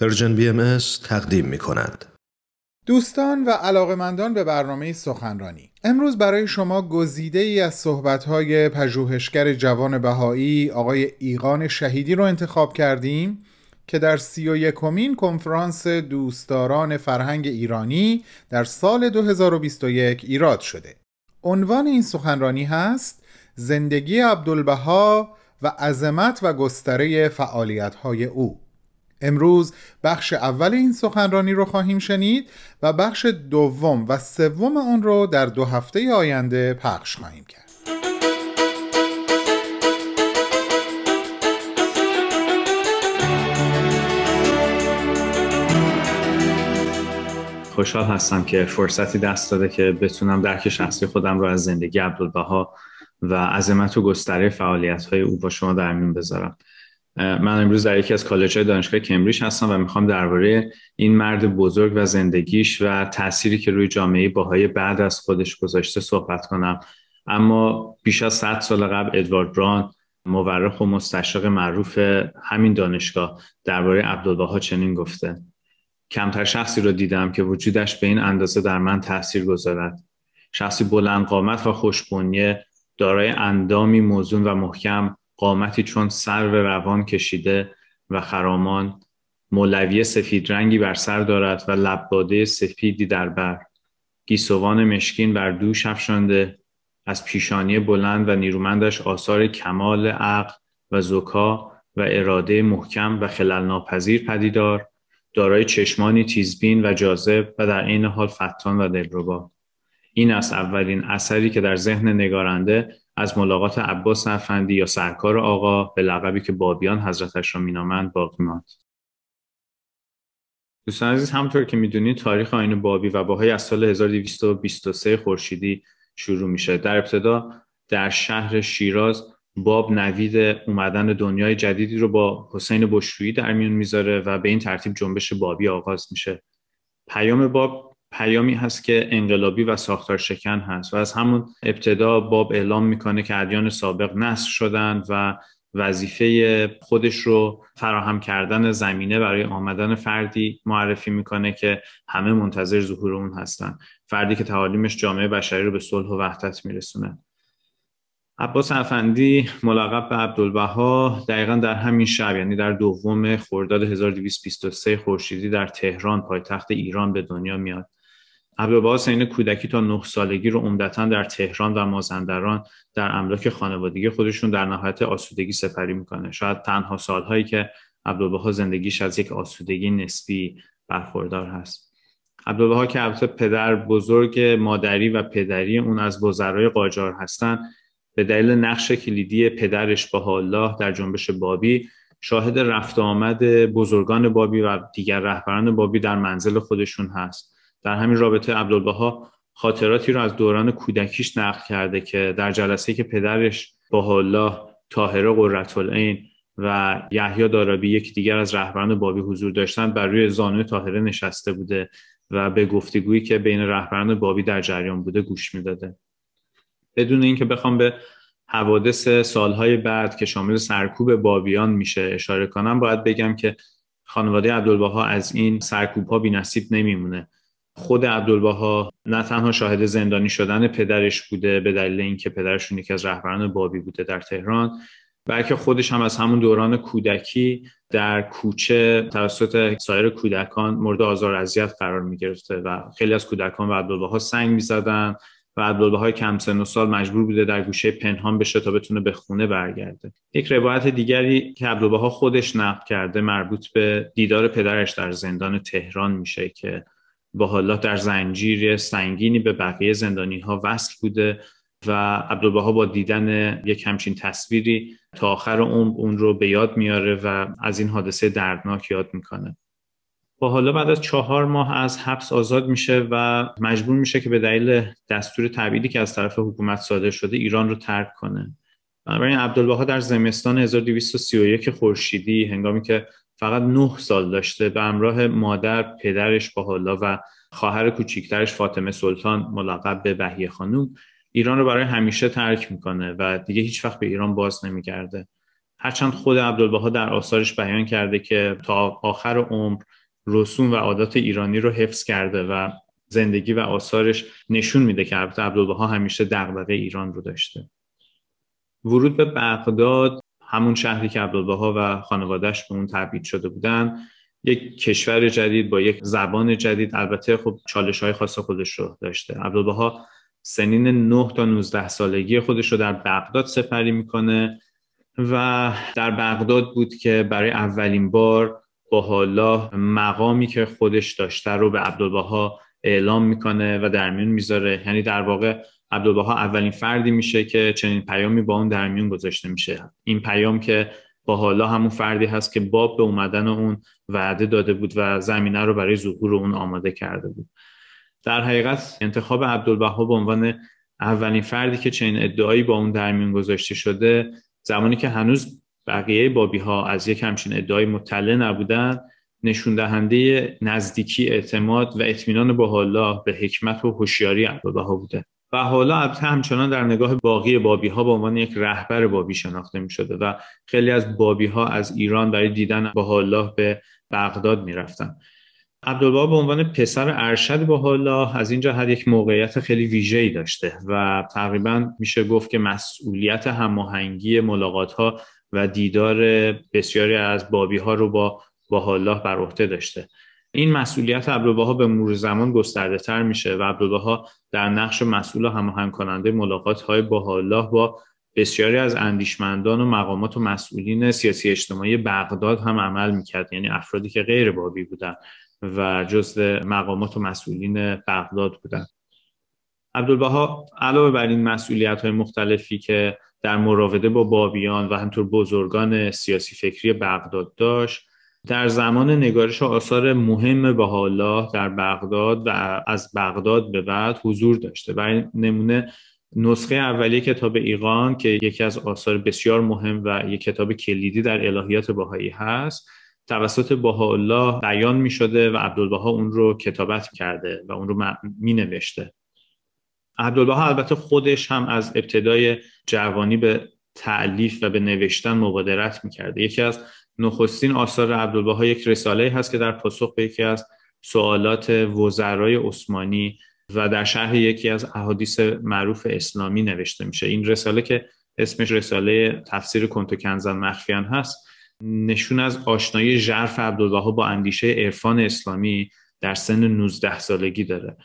Persian BMS تقدیم می کند. دوستان و علاقمندان به برنامه سخنرانی. امروز برای شما گزیده ای از صحبتهای پژوهشگر جوان بهایی آقای ایقان شهیدی رو انتخاب کردیم که در سی و یکمین کنفرانس دوستداران فرهنگ ایرانی در سال 2021 ایراد شده. عنوان این سخنرانی هست زندگی عبدالبها و عظمت و گستره فعالیت‌های او. امروز بخش اول این سخنرانی رو خواهیم شنید و بخش دوم و سوم اون رو در دو هفته آینده پخش خواهیم کرد. خوشحال هستم که فرصتی دست داده که بتونم درک شخصی خودم رو از زندگی عبدالبها و عظمت و گستره فعالیت های او با شما در میون بذارم. من امروز در یکی از کالج های دانشگاه کمبریج هستم و می‌خوام درباره این مرد بزرگ و زندگیش و تأثیری که روی جامعه باهای بعد از خودش گذاشته صحبت کنم. اما بیش از 100 سال قبل ادوارد بران مورخ و مستشرق معروف همین دانشگاه درباره عبدالبها چنین گفته. کمتر شخصی رو دیدم که وجودش به این اندازه در من تاثیر گذارد. شخصی بلند قامت و خوشبنیه دارای اندامی موزون و محکم قامتی چون سر و روان کشیده و خرامان مولوی سفید رنگی بر سر دارد و لباده سفیدی در بر. گیسوان مشکین بر دوش افشانده. از پیشانی بلند و نیرومندش آثار کمال عقل و زکا و اراده محکم و خلل ناپذیر پدیدار. دارای چشمانی تیزبین و جاذب و در عین حال فتان و دلربا. این است اولین اثری که در ذهن نگارنده از ملاقات عباس افندی یا سرکار آقا به لقبی که بابیان حضرتش را مینامند باقی ماند. دوستان عزیز همطور که می‌دونید تاریخ آین بابی و باهای از سال 1223 خورشیدی شروع میشه. در ابتدا در شهر شیراز باب نوید اومدن دنیای جدیدی رو با حسین بشرویی در میون می‌ذاره و به این ترتیب جنبش بابی آغاز میشه. پیام باب پیامی هست که انقلابی و ساختار شکن هست و از همون ابتدا باب اعلام می‌کنه که ادیان سابق نصر شدن و وظیفه خودش رو فراهم کردن زمینه برای آمدن فردی معرفی می‌کنه که همه منتظر ظهور اون هستن. فردی که تعالیمش جامعه بشری رو به صلح و وحدت میرسونه. عباس افندی ملقب به عبدالبها دقیقا در همین شب یعنی در دوم خرداد 1223 خورشیدی در تهران پایتخت ایران به دنیا میاد. عبدالبها سین کودکی تا نه سالگی رو عمدتا در تهران و مازندران در املاک خانوادگی خودشون در نهایت آسودگی سپری می‌کنه. شاید تنها سالهایی که عبدالبها زندگیش از یک آسودگی نسبی برخوردار هست. عبدالبها که البته پدر بزرگ مادری و پدری اون از وزرای قاجار هستن به دلیل نقش کلیدی پدرش با الله در جنبش بابی شاهد رفت آمد بزرگان بابی و دیگر رهبران بابی در منزل خودشون هست. در همین رابطه عبدالبها خاطراتی رو از دوران کودکیش نقل کرده که در جلسه که پدرش با الله طاهره قرتالعین و یحیی دارابی یک دیگر از رهبران بابی حضور داشتند بر روی زانوی طاهره نشسته بوده و به گفتگویی که بین رهبران بابی در جریان بوده گوش می‌داده. بدون اینکه بخوام به حوادث سالهای بعد که شامل سرکوب بابیان میشه اشاره کنم باید بگم که خانواده عبدالبها از این سرکوب ها بی نصیب نمیمونه. خود عبدالبها نه تنها شاهد زندانی شدن پدرش بوده به دلیل اینکه پدرشون یکی از رهبران بابی بوده در تهران بلکه خودش هم از همون دوران کودکی در کوچه توسط سایر کودکان مورد آزار اذیت قرار می گرفته و خیلی از کودکان و عبدالبها سنگ می زدن و عبدالبهای کم سن و سال مجبور بوده در گوشه پنهان بشه تا بتونه به خونه برگرده. یک روایت دیگری که عبدالبها خودش نقل کرده مربوط به دیدار پدرش در زندان تهران میشه که با حالا در زنجیر سنگینی به بقیه زندانی ها وصل بوده و عبدالبها با دیدن یک همچین تصویری تا آخر عمر اون رو به یاد میاره و از این حادثه دردناک یاد می‌کنه. با حالا بعد از چهار ماه از حبس آزاد میشه و مجبور میشه که به دلیل دستور تبعیدی که از طرف حکومت صادر شده ایران رو ترک کنه. بنابراین عبدالبها در زمستان 1231 خورشیدی هنگامی که فقط نه سال داشته به همراه مادر پدرش با حالا و خواهر کوچیکترش فاطمه سلطان ملقب به بهیه خانوم ایران رو برای همیشه ترک می‌کنه و دیگه هیچ وقت به ایران باز نمیگرده. هرچند خود عبدالبها در آثارش بیان کرده که تا آخر عمر رسوم و عادات ایرانی رو حفظ کرده و زندگی و آثارش نشون میده که عبدالبها همیشه دغدغه ایران رو داشته. ورود به بغداد همون شهری که عبدالبها و خانوادهش به اون تبعید شده بودن یک کشور جدید با یک زبان جدید. البته خب چالش های خاص خودش رو داشته. عبدالبها سنین 9 تا 19 سالگی خودش رو در بغداد سپری می‌کنه و در بغداد بود که برای اولین بار با حالا مقامی که خودش داشته رو به عبدالبها اعلام می‌کنه و در میون می‌ذاره. یعنی در واقع عبدالبها اولین فردی میشه که چنین پیامی با اون در میون گذاشته میشه. این پیام که با حالا همون فردی هست که باب به اومدن اون وعده داده بود و زمینه رو برای ظهور اون آماده کرده بود. در حقیقت انتخاب عبدالبها به عنوان اولین فردی که چنین ادعایی با اون در میون گذاشته شده زمانی که هنوز بقیه بابی ها از یک همچین ادعای مطلع نبودن نشون دهنده نزدیکی اعتماد و اطمینان با حالا به حکمت و هوشیاری عبدالبها بوده. و حالا البته همچنان در نگاه باقی بابی ها به عنوان یک رهبر بابی شناخته می شده و خیلی از بابی ها از ایران برای دیدن با حالا به بغداد می رفتن. عبدالبها به عنوان پسر ارشد با حالا از این جهت یک موقعیت خیلی ویژه‌ای داشته و تقریبا میشه گفت که مسئولیت هماهنگی ملاقات ها و دیدار بسیاری از بابی ها رو با با حالا بر عهده داشته این مسئولیت عبدالبها به مرور زمان گسترده تر میشه و عبدالبها در نقش مسئول و هماهنگ کننده ملاقات های با الله با بسیاری از اندیشمندان و مقامات و مسئولین سیاسی اجتماعی بغداد هم عمل می‌کرد یعنی افرادی که غیر بابی بودن و جزء مقامات و مسئولین بغداد بودن. عبدالبها علاوه بر این مسئولیت های مختلفی که در مراوده با بابیان و همطور بزرگان سیاسی فکری بغداد داشت در زمان نگارش آثار مهم بهاءالله در بغداد و از بغداد به بعد حضور داشته برای نمونه نسخه اولیه کتاب ایقان که یکی از آثار بسیار مهم و یک کتاب کلیدی در الهیات باهایی هست توسط بهاءالله بیان می شده و عبدالبها اون رو کتابت کرده و اون رو می نوشته عبدالبها البته خودش هم از ابتدای جوانی به تعلیف و به نوشتن مبادرت می کرده یکی از نخستین آثار عبدالبها یک رساله هست که در پاسخ به یکی از سوالات وزرای عثمانی و در شرح یکی از احادیث معروف اسلامی نوشته میشه. این رساله که اسمش رساله تفسیر کنتو کنزن مخفیان هست نشون از آشنایی ژرف عبدالبها با اندیشه عرفان اسلامی در سن 19 سالگی داره.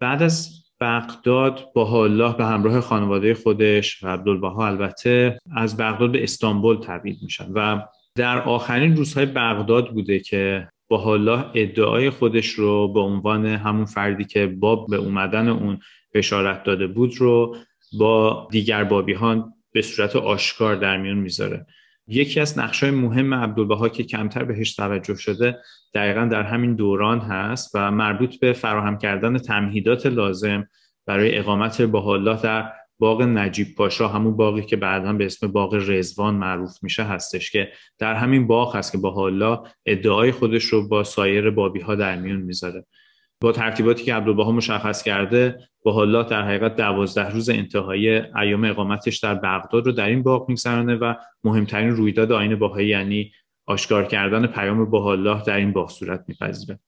بعد از بغداد با الله به همراه خانواده خودش و عبدالبها البته از بغداد به استانبول تبعید میشن و در آخرین روزهای بغداد بوده که با الله ادعای خودش رو به عنوان همون فردی که باب به اومدن اون بشارت داده بود رو با دیگر بابیهان به صورت آشکار در میون می‌ذاره. یکی از نقشای مهم عبدالبها که کمتر بهش توجه شده دقیقا در همین دوران هست و مربوط به فراهم کردن تمهیدات لازم برای اقامت با الله در باغ نجیب پاشا همون باقی که بعدا به اسم باغ رزوان معروف میشه هستش که در همین باغ هست که با حالا ادعای خودش رو با سایر بابی ها در میون می‌ذاره. با ترتیباتی که عبدالبها مشخص کرده با حالا در حقیقت دوازده روز انتهایی ایام اقامتش در بغداد رو در این باغ میگذرانه و مهمترین رویداد آین باهایی یعنی آشکار کردن پیام با در این باغ صورت میپذیره.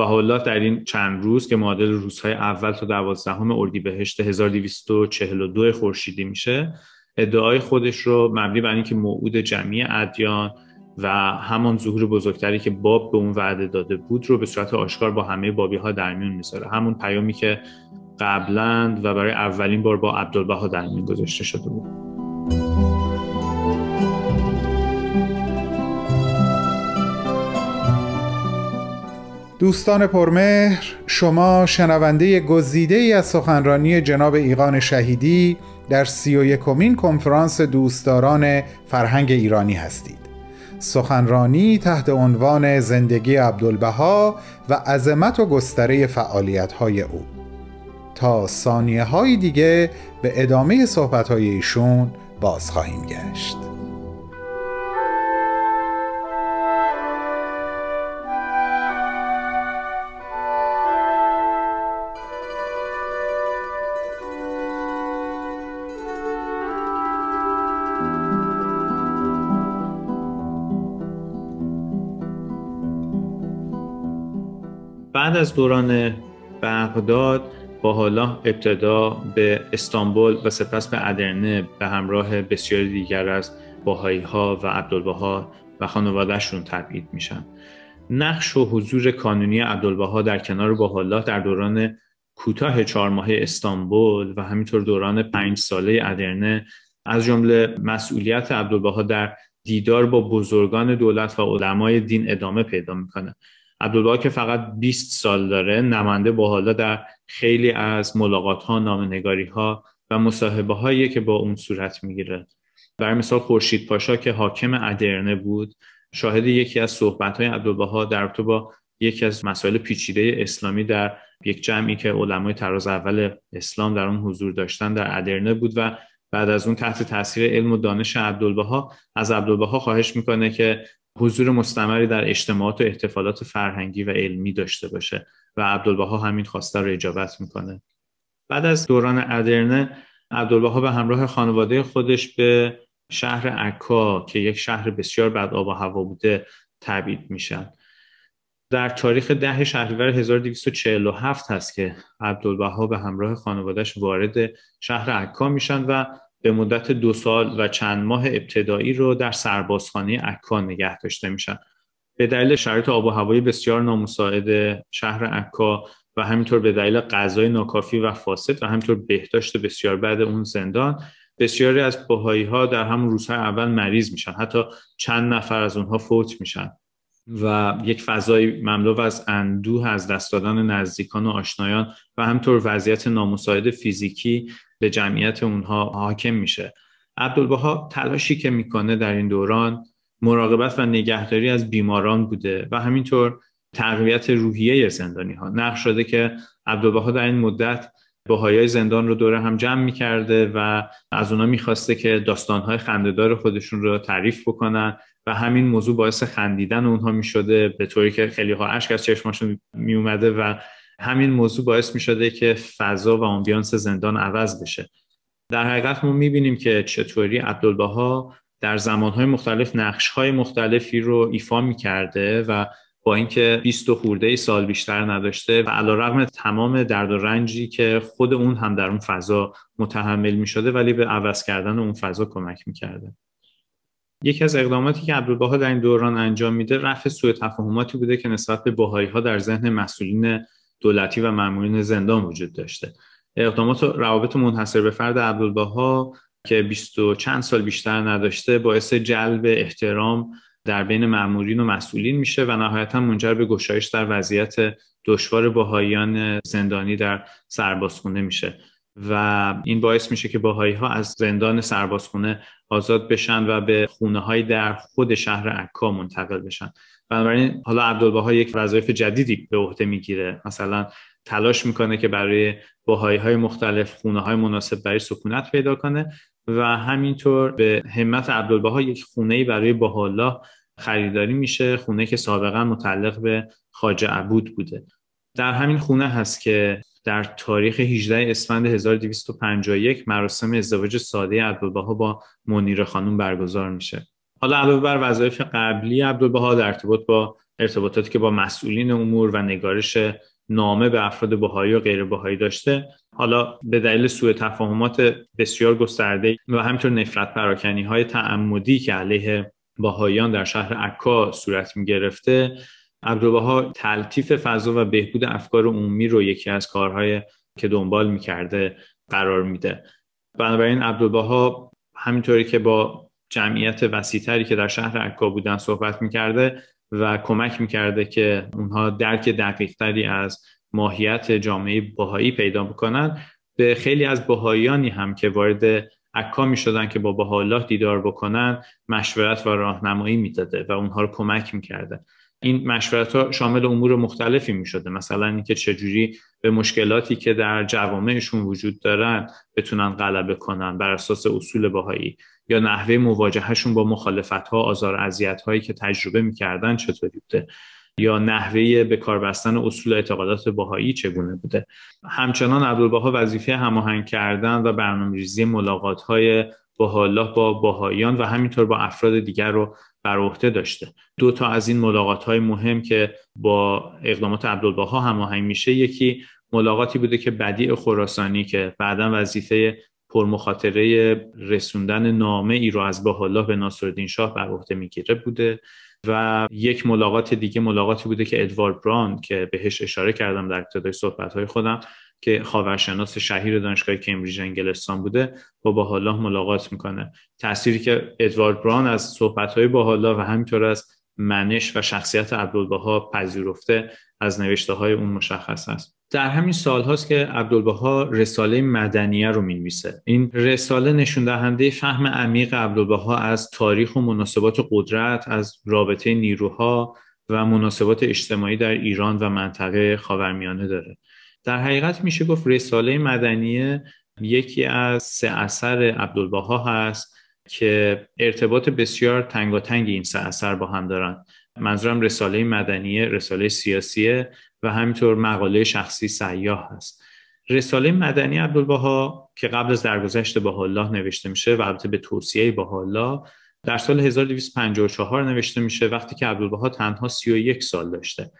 الله در این چند روز که معادل روزهای اول تا دوازدهم اردیبهشت 1242 خورشیدی میشه ادعای خودش رو مبنی بر اینکه موعود جمعی ادیان و همان ظهور بزرگتری که باب به اون وعده داده بود رو به صورت آشکار با همه بابی ها در میون می‌ذاره. همون پیامی که قبلا و برای اولین بار با عبدالبها در میون گذاشته شده بود. دوستان پرمهر شما شنونده گزیده ای از سخنرانی جناب ایقان شهیدی در سی و یکمین کنفرانس دوستداران فرهنگ ایرانی هستید. سخنرانی تحت عنوان زندگی عبدالبها و عظمت و گستره فعالیت های او. تا ثانیه های دیگه به ادامه صحبت های ایشون باز خواهیم گشت. بعد از دوران بغداد با حالا ابتدا به استانبول و سپس به ادرنه به همراه بسیاری دیگر از باهایی ها و عبدالبها و خانوادهشون تبعید میشن. نقش و حضور کانونی عبدالبها در کنار باحالا در دوران کوتاه چهار ماهه استانبول و همینطور دوران پنج ساله ادرنه از جمله مسئولیت عبدالبها در دیدار با بزرگان دولت و علمای دین ادامه پیدا می‌کنه. عبدالبها که فقط 20 سال داره نماینده با حالا در خیلی از ملاقات ها نامنگاری ها و مصاحبه هایی که با اون صورت می‌گیره. برای مثال خورشید پاشا که حاکم ادرنه بود شاهد یکی از صحبت های عبدالبها در تو با یکی از مسائل پیچیده اسلامی در یک جمعی که علمای تراز اول اسلام در اون حضور داشتن در ادرنه بود و بعد از اون تحت تاثیر علم و دانش عبدالبها از عبدالبها خواهش می‌کنه که حضور مستمری در اجتماعات و احتفالات فرهنگی و علمی داشته باشه و عبدالبها همین خواسته رو اجابت می‌کنه. بعد از دوران ادرنه عبدالبها به همراه خانواده خودش به شهر عکا که یک شهر بسیار بد آب و هوا بوده تبعید میشن. در تاریخ ده شهریور 1247 هست که عبدالبها به همراه خانوادهش وارد شهر عکا میشن و به مدت دو سال و چند ماه ابتدایی رو در سربازخانه عکا نگه داشته میشن. به دلیل شرایط آب و هوایی بسیار نامساعد شهر عکا و همینطور به دلیل غذای ناکافی و فاسد و همینطور بهداشت بسیار بعد اون زندان بسیاری از باهایی ها در همون روزهای اول مریض میشن. حتی چند نفر از اونها فوت میشن. و یک فضای مملو از اندوه از دست دادن نزدیکان و آشنایان و همطور وضعیت نامساعد فیزیکی به جمعیت اونها حاکم میشه. عبدالبها تلاشی که می‌کنه در این دوران مراقبت و نگهداری از بیماران بوده و همینطور تقویت روحیه زندانی ها نقش شده که عبدالبها در این مدت های زندان رو دوره هم جمع می‌کرده و از اونا می‌خواسته که داستانهای خندهدار خودشون رو تعریف بکنن و همین موضوع باعث خندیدن اونها می‌شده به طوری که خیلی ها اشک از چشماشون میومده و همین موضوع باعث می‌شده که فضا و آمبیانس زندان عوض بشه. در حقیقت ما می‌بینیم که چطوری عبدالبها در زمانهای مختلف نقشهای مختلفی رو ایفا می‌کرده و با اینکه 20 خورده ای سال بیشتر نداشته و علیرغم تمام درد و رنجی که خود اون هم در اون فضا متحمل می شده ولی به عوض کردن اون فضا کمک می کرده. یکی از اقداماتی که عبدالبها در این دوران انجام میده رفع سوء تفاهماتی بوده که نسبت به باهایی ها در ذهن مسئولین دولتی و مامورین زندان وجود داشته اقدامات روابط منحصر به فرد عبدالبها که 20 و چند سال بیشتر نداشته باعث جلب احترام در بین مامورین و مسئولین میشه و نهایتا منجر به گشایش در وضعیت دشوار باهاییان زندانی در سربازخونه میشه. و این باعث میشه که باهایی ها از زندان سربازخونه آزاد بشن و به خونه های در خود شهر عکا منتقل بشن. بنابراین حالا عبدالبها یک وظایف جدیدی به عهده می‌گیره. مثلا تلاش می‌کنه که برای باهایی های مختلف خونه های مناسب برای سکونت پیدا کنه و همینطور به همت عبدالبها یک خونه برای باحالا خریداری میشه خونه که سابقا متعلق به خاجه عبود بوده. در همین خونه هست که در تاریخ 18 اسفند 1251 مراسم ازدواج ساده عبدالبها با منیر خانم برگزار میشه. حالا علاوه بر وظایف قبلی عبدالبها در ارتباط با ارتباطاتی که با مسئولین امور و نگارش نامه به افراد بهایی و غیر بهایی داشته. حالا به دلیل سوء تفاهمات بسیار گسترده و همینطور نفرت پراکنی های تعمدی که علیه باهایان در شهر عکا صورت می گرفته عبدالبها تلطیف فضا و بهبود افکار عمومی رو یکی از کارهای که دنبال می‌کرده قرار میده. بنابراین عبدالبها همینطوری که با جمعیت وسیعتری که در شهر عکا بودن صحبت می‌کرده و کمک می‌کرده که اونها درک دقیقتری از ماهیت جامعه باهایی پیدا بکنن. به خیلی از باهاییانی هم که وارد عکا می شدن که با بها دیدار بکنن مشورت و راهنمایی می‌داده و اونها رو کمک می‌کرده. این مشورت ها شامل امور مختلفی می شده مثلا اینکه چجوری به مشکلاتی که در جوامعشون وجود دارن بتونن غلبه کنن بر اساس اصول باهایی یا نحوه مواجههشون با مخالفت ها آزار اذیت هایی که تجربه می‌کردن چطوری بوده؟ یا نحوه به کار بستن اصول اعتقادات باهایی چگونه بوده؟ همچنان عبدالبها وظیفه هماهنگ کردن و برنامه‌ریزی ملاقات های با با باهاییان و همینطور با افراد دیگر رو بر عهده داشته. دو تا از این ملاقات های مهم که با اقدامات عبدالبها هماهنگ میشه یکی ملاقاتی بوده که بدیع خراسانی که بعدا وظیفه پرمخاطره رسوندن نامه ای رو از الله به ناصرالدین شاه بر عهده می‌گیره بوده و یک ملاقات دیگه ملاقاتی بوده که ادوارد براند که بهش اشاره کردم در ابتدای صحبت خودم که خاورشناس شهیر دانشگاه کمبریج انگلستان بوده با باحالا ملاقات می‌کنه. تأثیری که ادوارد بران از صحبت های باحالا و همینطور از منش و شخصیت عبدالبها پذیرفته از نوشته های اون مشخص است. در همین سال هاست که عبدالبها رساله مدنیه رو می‌نویسه. این رساله نشون دهنده فهم عمیق عبدالبها از تاریخ و مناسبات قدرت از رابطه نیروها و مناسبات اجتماعی در ایران و منطقه خاورمیانه داره. در حقیقت میشه گفت رساله مدنیه یکی از سه اثر عبدالبها هست که ارتباط بسیار تنگاتنگ این سه اثر با هم دارن. منظورم رساله مدنیه رساله سیاسیه و همینطور مقاله شخصی سیاه هست. رساله مدنی عبدالبها که قبل از درگذشت با الله نوشته میشه و البته به توصیه با الله در سال 1254 نوشته میشه وقتی که عبدالبها تنها 31 سال داشته.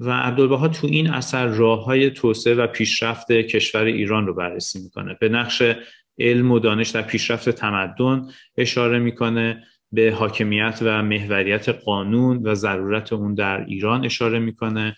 و عبدالبها تو این اثر راه های توسعه و پیشرفت کشور ایران رو بررسی می‌کنه. به نقش علم و دانش در پیشرفت تمدن اشاره می‌کنه به حاکمیت و محوریت قانون و ضرورت اون در ایران اشاره می‌کنه.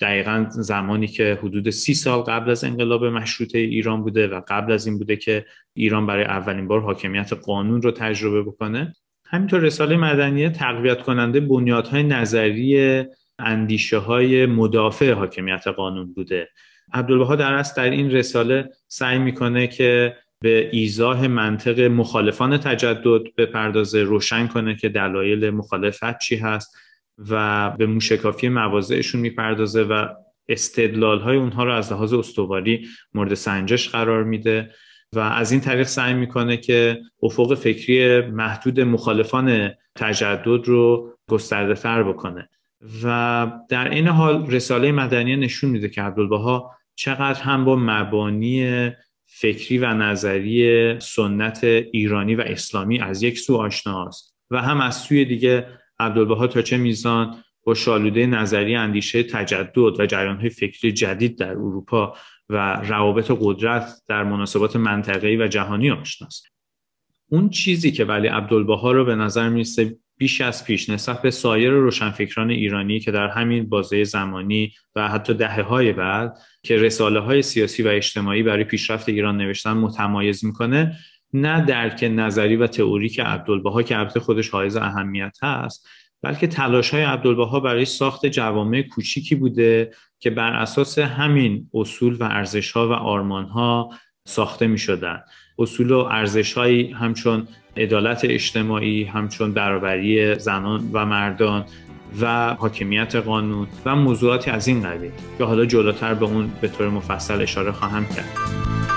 دقیقا زمانی که حدود سی سال قبل از انقلاب مشروطه ایران بوده و قبل از این بوده که ایران برای اولین بار حاکمیت قانون رو تجربه بکنه. همینطور رساله مدنیه تقویت کننده بنیادهای نظری اندیشه های مدافع حاکمیت قانون بوده. عبدالبها در است در این رساله سعی می‌کنه که به ایزاه منطق مخالفان تجدد بپردازه روشن کنه که دلایل مخالفت چی هست و به موشکافی مواضعشون می‌پردازه و استدلال های اونها رو از لحاظ استواری مورد سنجش قرار میده و از این طریق سعی می‌کنه که افق فکری محدود مخالفان تجدد رو گسترده تر بکنه. و در این حال رساله مدنی نشون میده که عبدالبها چقدر هم با مبانی فکری و نظری سنت ایرانی و اسلامی از یک سو آشناست و هم از سوی دیگه عبدالبها تا چه میزان با شالوده نظری اندیشه تجدد و جریانهای فکری جدید در اروپا و روابط قدرت در مناسبات منطقه‌ای و جهانی آشناست. اون چیزی که ولی عبدالبها رو به نظر می‌رسه بیش از پیش نسبت به سایر روشنفکران ایرانی که در همین بازه زمانی و حتی دهه های بعد که رساله های سیاسی و اجتماعی برای پیشرفت ایران نوشتن متمایز می‌کنه نه درک نظری و تئوریک عبدالبها که البته خودش حائز اهمیت هست بلکه تلاش های عبدالبها برای ساخت جوامع کوچیکی بوده که بر اساس همین اصول و ارزش ها و آرمان ها ساخته می شدن. اصول و ارزش همچون عدالت اجتماعی همچون برابری زنان و مردان و حاکمیت قانون و موضوعاتی از این قبیل که حالا جلوتر به اون به طور مفصل اشاره خواهم کرد.